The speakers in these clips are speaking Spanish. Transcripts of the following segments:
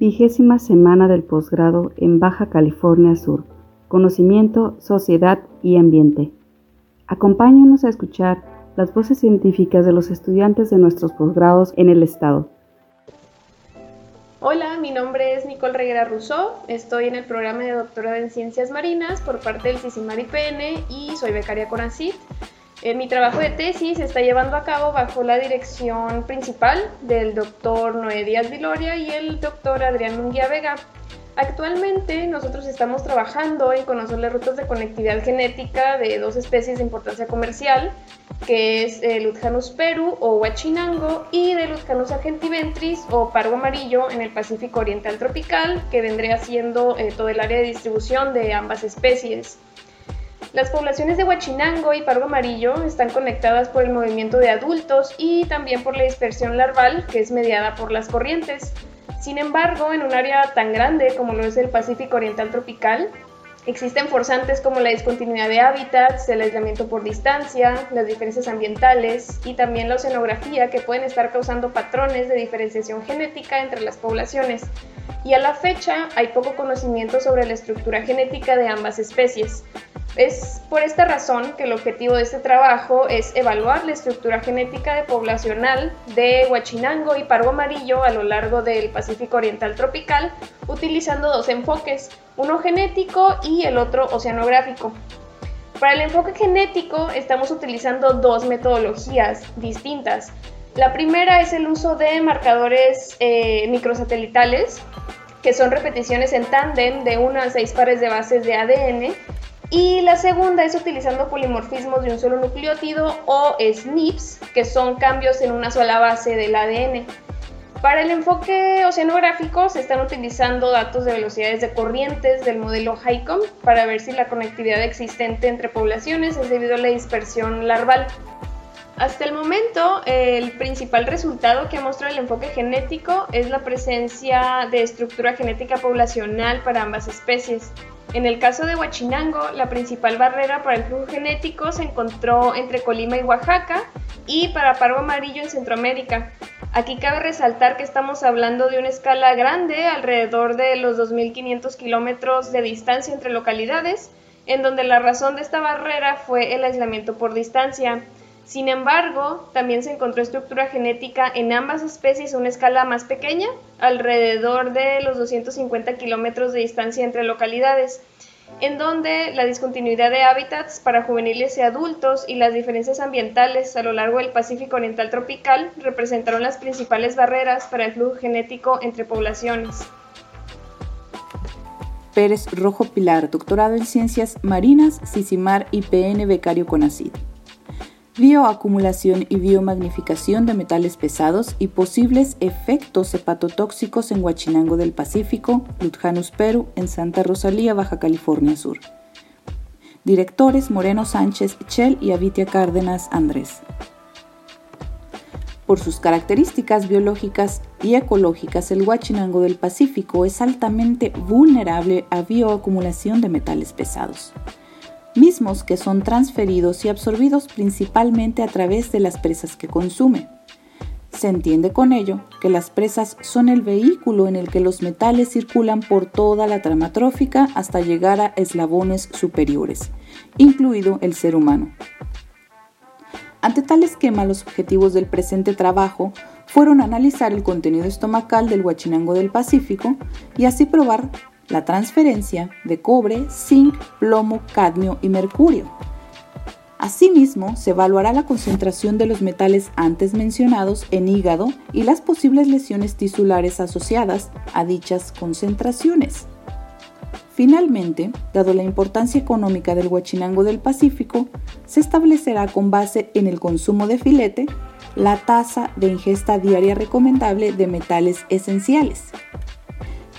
Vigésima semana del posgrado en Baja California Sur. Conocimiento, Sociedad y Ambiente. Acompáñanos a escuchar las voces científicas de los estudiantes de nuestros posgrados en el estado. Hola, mi nombre es Nicole Reguera Rousseau, estoy en el programa de doctorado en Ciencias Marinas por parte del CICIMAR IPN y soy becaria Conacyt. Mi trabajo de tesis se está llevando a cabo bajo la dirección principal del doctor Noé Díaz Viloria y el doctor Adrián Munguía Vega. Actualmente nosotros estamos trabajando en conocer las rutas de conectividad genética de dos especies de importancia comercial, que es el peru o huachinango y del Utjanus argentiventris o pargo amarillo en el Pacífico Oriental Tropical, que vendría siendo eh, todo el área de distribución de ambas especies. Las poblaciones de Huachinango y Pargo Amarillo están conectadas por el movimiento de adultos y también por la dispersión larval que es mediada por las corrientes. Sin embargo, en un área tan grande como lo es el Pacífico Oriental Tropical, existen forzantes como la discontinuidad de hábitats, el aislamiento por distancia, las diferencias ambientales y también la oceanografía que pueden estar causando patrones de diferenciación genética entre las poblaciones. Y a la fecha hay poco conocimiento sobre la estructura genética de ambas especies. Es por esta razón que el objetivo de este trabajo es evaluar la estructura genética de poblacional de Huachinango y Pargo Amarillo a lo largo del Pacífico Oriental Tropical, utilizando dos enfoques, uno genético y el otro oceanográfico. Para el enfoque genético estamos utilizando dos metodologías distintas. La primera es el uso de marcadores eh, microsatelitales, que son repeticiones en tándem de 1 a 6 pares de bases de ADN y la segunda es utilizando polimorfismos de un solo nucleótido o SNPs, que son cambios en una sola base del ADN. Para el enfoque oceanográfico se están utilizando datos de velocidades de corrientes del modelo HICOM para ver si la conectividad existente entre poblaciones es debido a la dispersión larval. Hasta el momento, el principal resultado que muestra el enfoque genético es la presencia de estructura genética poblacional para ambas especies. En el caso de Huachinango, la principal barrera para el flujo genético se encontró entre Colima y Oaxaca y para Pargo Amarillo en Centroamérica. Aquí cabe resaltar que estamos hablando de una escala grande, alrededor de los 2.500 kilómetros de distancia entre localidades, en donde la razón de esta barrera fue el aislamiento por distancia. Sin embargo, también se encontró estructura genética en ambas especies a una escala más pequeña, alrededor de los 250 kilómetros de distancia entre localidades, en donde la discontinuidad de hábitats para juveniles y adultos y las diferencias ambientales a lo largo del Pacífico Oriental Tropical representaron las principales barreras para el flujo genético entre poblaciones. Pérez Rojo Pilar, doctorado en Ciencias Marinas, CICIMAR y PN Becario CONACID bioacumulación y biomagnificación de metales pesados y posibles efectos hepatotóxicos en Huachinango del Pacífico, Lutjanus Perú, en Santa Rosalía, Baja California Sur. Directores Moreno Sánchez Chel y Avitia Cárdenas Andrés. Por sus características biológicas y ecológicas, el Huachinango del Pacífico es altamente vulnerable a bioacumulación de metales pesados mismos que son transferidos y absorbidos principalmente a través de las presas que consume. Se entiende con ello que las presas son el vehículo en el que los metales circulan por toda la trama trófica hasta llegar a eslabones superiores, incluido el ser humano. Ante tal esquema, los objetivos del presente trabajo fueron analizar el contenido estomacal del huachinango del Pacífico y así probar la transferencia de cobre, zinc, plomo, cadmio y mercurio. Asimismo, se evaluará la concentración de los metales antes mencionados en hígado y las posibles lesiones tisulares asociadas a dichas concentraciones. Finalmente, dado la importancia económica del huachinango del Pacífico, se establecerá con base en el consumo de filete la tasa de ingesta diaria recomendable de metales esenciales,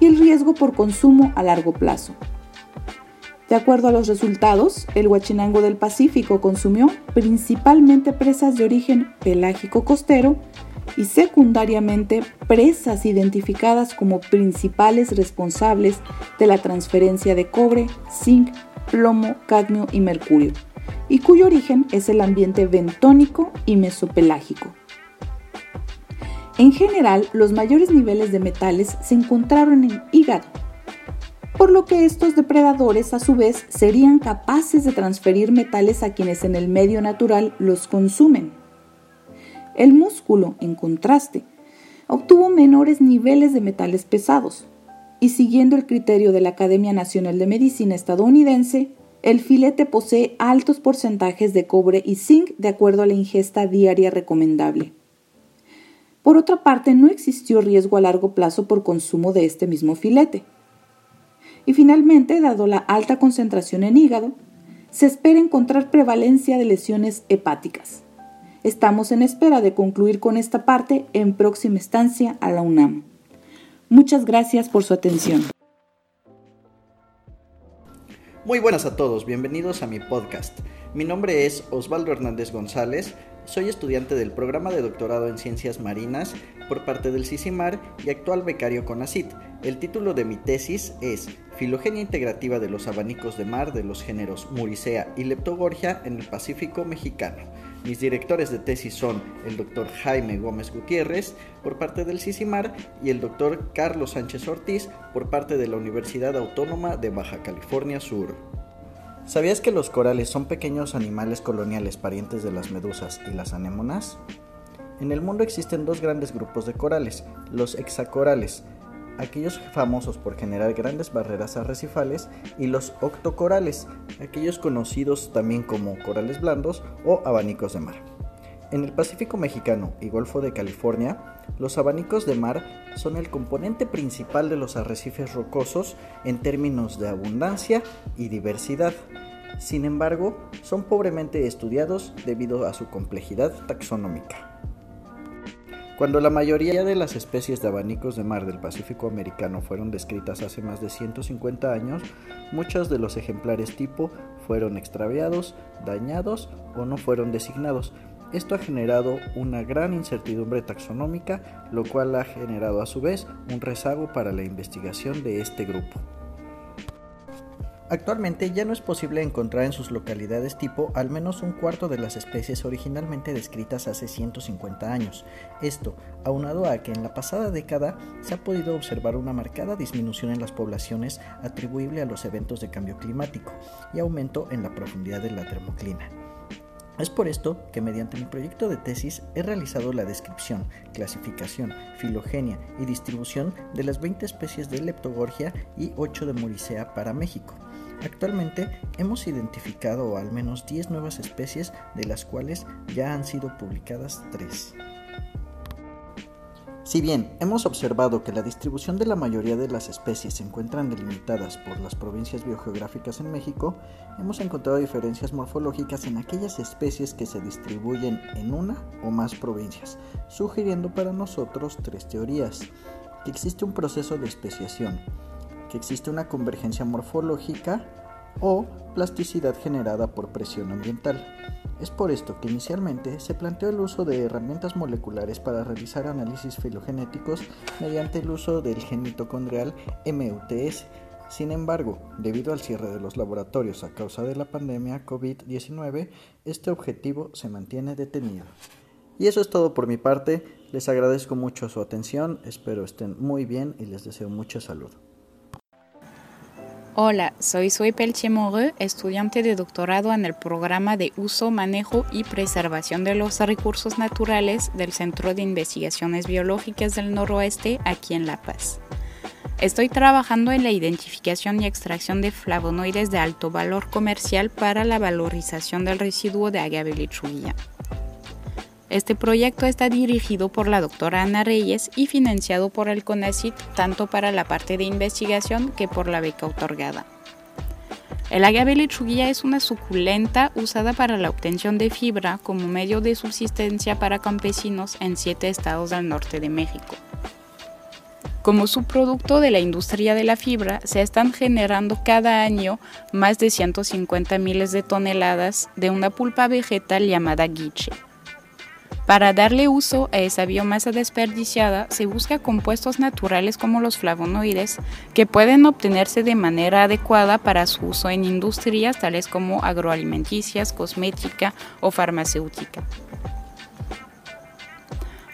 y el riesgo por consumo a largo plazo. De acuerdo a los resultados, el Huachinango del Pacífico consumió principalmente presas de origen pelágico costero y secundariamente presas identificadas como principales responsables de la transferencia de cobre, zinc, plomo, cadmio y mercurio, y cuyo origen es el ambiente bentónico y mesopelágico. En general, los mayores niveles de metales se encontraron en hígado, por lo que estos depredadores a su vez serían capaces de transferir metales a quienes en el medio natural los consumen. El músculo, en contraste, obtuvo menores niveles de metales pesados, y siguiendo el criterio de la Academia Nacional de Medicina estadounidense, el filete posee altos porcentajes de cobre y zinc de acuerdo a la ingesta diaria recomendable. Por otra parte, no existió riesgo a largo plazo por consumo de este mismo filete. Y finalmente, dado la alta concentración en hígado, se espera encontrar prevalencia de lesiones hepáticas. Estamos en espera de concluir con esta parte en próxima instancia a la UNAM. Muchas gracias por su atención. Muy buenas a todos, bienvenidos a mi podcast. Mi nombre es Osvaldo Hernández González, soy estudiante del programa de doctorado en Ciencias Marinas por parte del CICIMAR y actual becario con ACIT. El título de mi tesis es Filogenia integrativa de los abanicos de mar de los géneros Muricea y Leptogorgia en el Pacífico mexicano. Mis directores de tesis son el doctor Jaime Gómez Gutiérrez por parte del CICIMAR y el doctor Carlos Sánchez Ortiz por parte de la Universidad Autónoma de Baja California Sur. ¿Sabías que los corales son pequeños animales coloniales parientes de las medusas y las anémonas? En el mundo existen dos grandes grupos de corales, los hexacorales, aquellos famosos por generar grandes barreras arrecifales, y los octocorales, aquellos conocidos también como corales blandos o abanicos de mar. En el Pacífico mexicano y Golfo de California, los abanicos de mar son el componente principal de los arrecifes rocosos en términos de abundancia y diversidad. Sin embargo, son pobremente estudiados debido a su complejidad taxonómica. Cuando la mayoría de las especies de abanicos de mar del Pacífico americano fueron descritas hace más de 150 años, muchos de los ejemplares tipo fueron extraviados, dañados o no fueron designados. Esto ha generado una gran incertidumbre taxonómica, lo cual ha generado a su vez un rezago para la investigación de este grupo. Actualmente ya no es posible encontrar en sus localidades tipo al menos un cuarto de las especies originalmente descritas hace 150 años. Esto, aunado a que en la pasada década se ha podido observar una marcada disminución en las poblaciones atribuible a los eventos de cambio climático y aumento en la profundidad de la termoclina. Es por esto que mediante mi proyecto de tesis he realizado la descripción, clasificación, filogenia y distribución de las 20 especies de Leptogorgia y 8 de Muricea para México. Actualmente hemos identificado al menos 10 nuevas especies, de las cuales ya han sido publicadas 3. Si bien hemos observado que la distribución de la mayoría de las especies se encuentran delimitadas por las provincias biogeográficas en México, hemos encontrado diferencias morfológicas en aquellas especies que se distribuyen en una o más provincias, sugiriendo para nosotros tres teorías. Que existe un proceso de especiación, que existe una convergencia morfológica o plasticidad generada por presión ambiental. Es por esto que inicialmente se planteó el uso de herramientas moleculares para realizar análisis filogenéticos mediante el uso del gen mitocondrial MUTS. Sin embargo, debido al cierre de los laboratorios a causa de la pandemia COVID-19, este objetivo se mantiene detenido. Y eso es todo por mi parte, les agradezco mucho su atención, espero estén muy bien y les deseo mucha salud. Hola, soy Zoe Pelche estudiante de doctorado en el programa de uso, manejo y preservación de los recursos naturales del Centro de Investigaciones Biológicas del Noroeste aquí en La Paz. Estoy trabajando en la identificación y extracción de flavonoides de alto valor comercial para la valorización del residuo de agave lechuguilla. Este proyecto está dirigido por la doctora Ana Reyes y financiado por el CONACYT tanto para la parte de investigación que por la beca otorgada. El agave lechuguilla es una suculenta usada para la obtención de fibra como medio de subsistencia para campesinos en siete estados del norte de México. Como subproducto de la industria de la fibra, se están generando cada año más de 150 miles de toneladas de una pulpa vegetal llamada guiche para darle uso a esa biomasa desperdiciada se busca compuestos naturales como los flavonoides que pueden obtenerse de manera adecuada para su uso en industrias tales como agroalimenticias, cosmética o farmacéutica.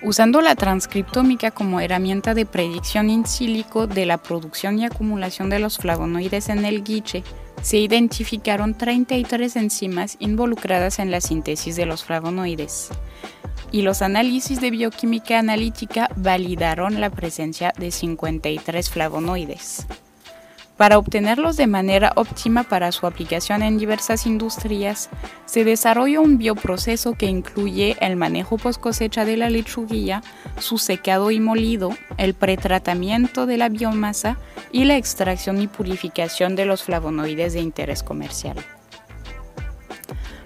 Usando la transcriptómica como herramienta de predicción in silico de la producción y acumulación de los flavonoides en el guiche, se identificaron 33 enzimas involucradas en la síntesis de los flavonoides. Y los análisis de bioquímica analítica validaron la presencia de 53 flavonoides. Para obtenerlos de manera óptima para su aplicación en diversas industrias, se desarrolló un bioproceso que incluye el manejo post cosecha de la lechuguilla, su secado y molido, el pretratamiento de la biomasa y la extracción y purificación de los flavonoides de interés comercial.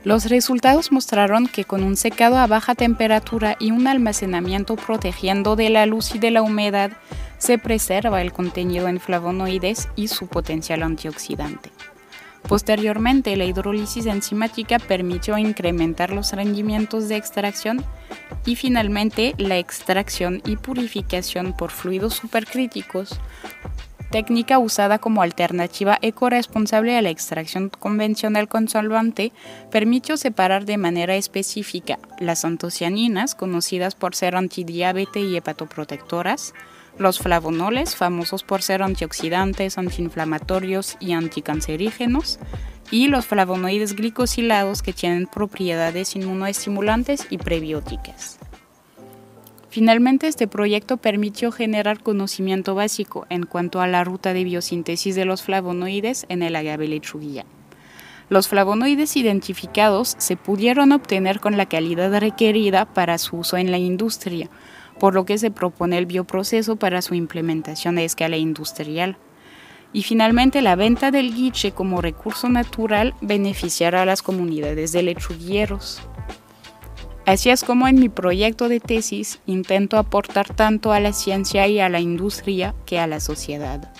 Los resultados mostraron que con un secado a baja temperatura y un almacenamiento protegiendo de la luz y de la humedad, se preserva el contenido en flavonoides y su potencial antioxidante. Posteriormente, la hidrólisis enzimática permitió incrementar los rendimientos de extracción y finalmente la extracción y purificación por fluidos supercríticos, técnica usada como alternativa ecoresponsable a la extracción convencional con solvante, permitió separar de manera específica las antocianinas, conocidas por ser antidiabetes y hepatoprotectoras, los flavonoles, famosos por ser antioxidantes, antiinflamatorios y anticancerígenos, y los flavonoides glicosilados que tienen propiedades inmunoestimulantes y prebióticas. Finalmente, este proyecto permitió generar conocimiento básico en cuanto a la ruta de biosíntesis de los flavonoides en el agave lechuguilla. Los flavonoides identificados se pudieron obtener con la calidad requerida para su uso en la industria, por lo que se propone el bioproceso para su implementación a escala industrial. Y finalmente la venta del guiche como recurso natural beneficiará a las comunidades de lechugueros. Así es como en mi proyecto de tesis intento aportar tanto a la ciencia y a la industria que a la sociedad.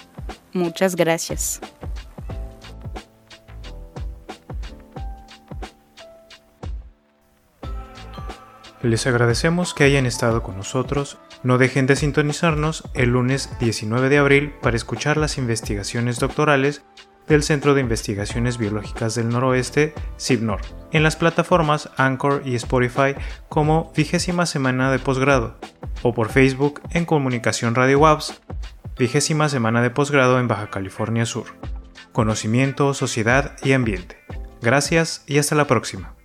Muchas gracias. Les agradecemos que hayan estado con nosotros. No dejen de sintonizarnos el lunes 19 de abril para escuchar las investigaciones doctorales del Centro de Investigaciones Biológicas del Noroeste, CIBNOR, en las plataformas Anchor y Spotify como vigésima semana de posgrado, o por Facebook en Comunicación Radio WAPS, vigésima semana de posgrado en Baja California Sur. Conocimiento, sociedad y ambiente. Gracias y hasta la próxima.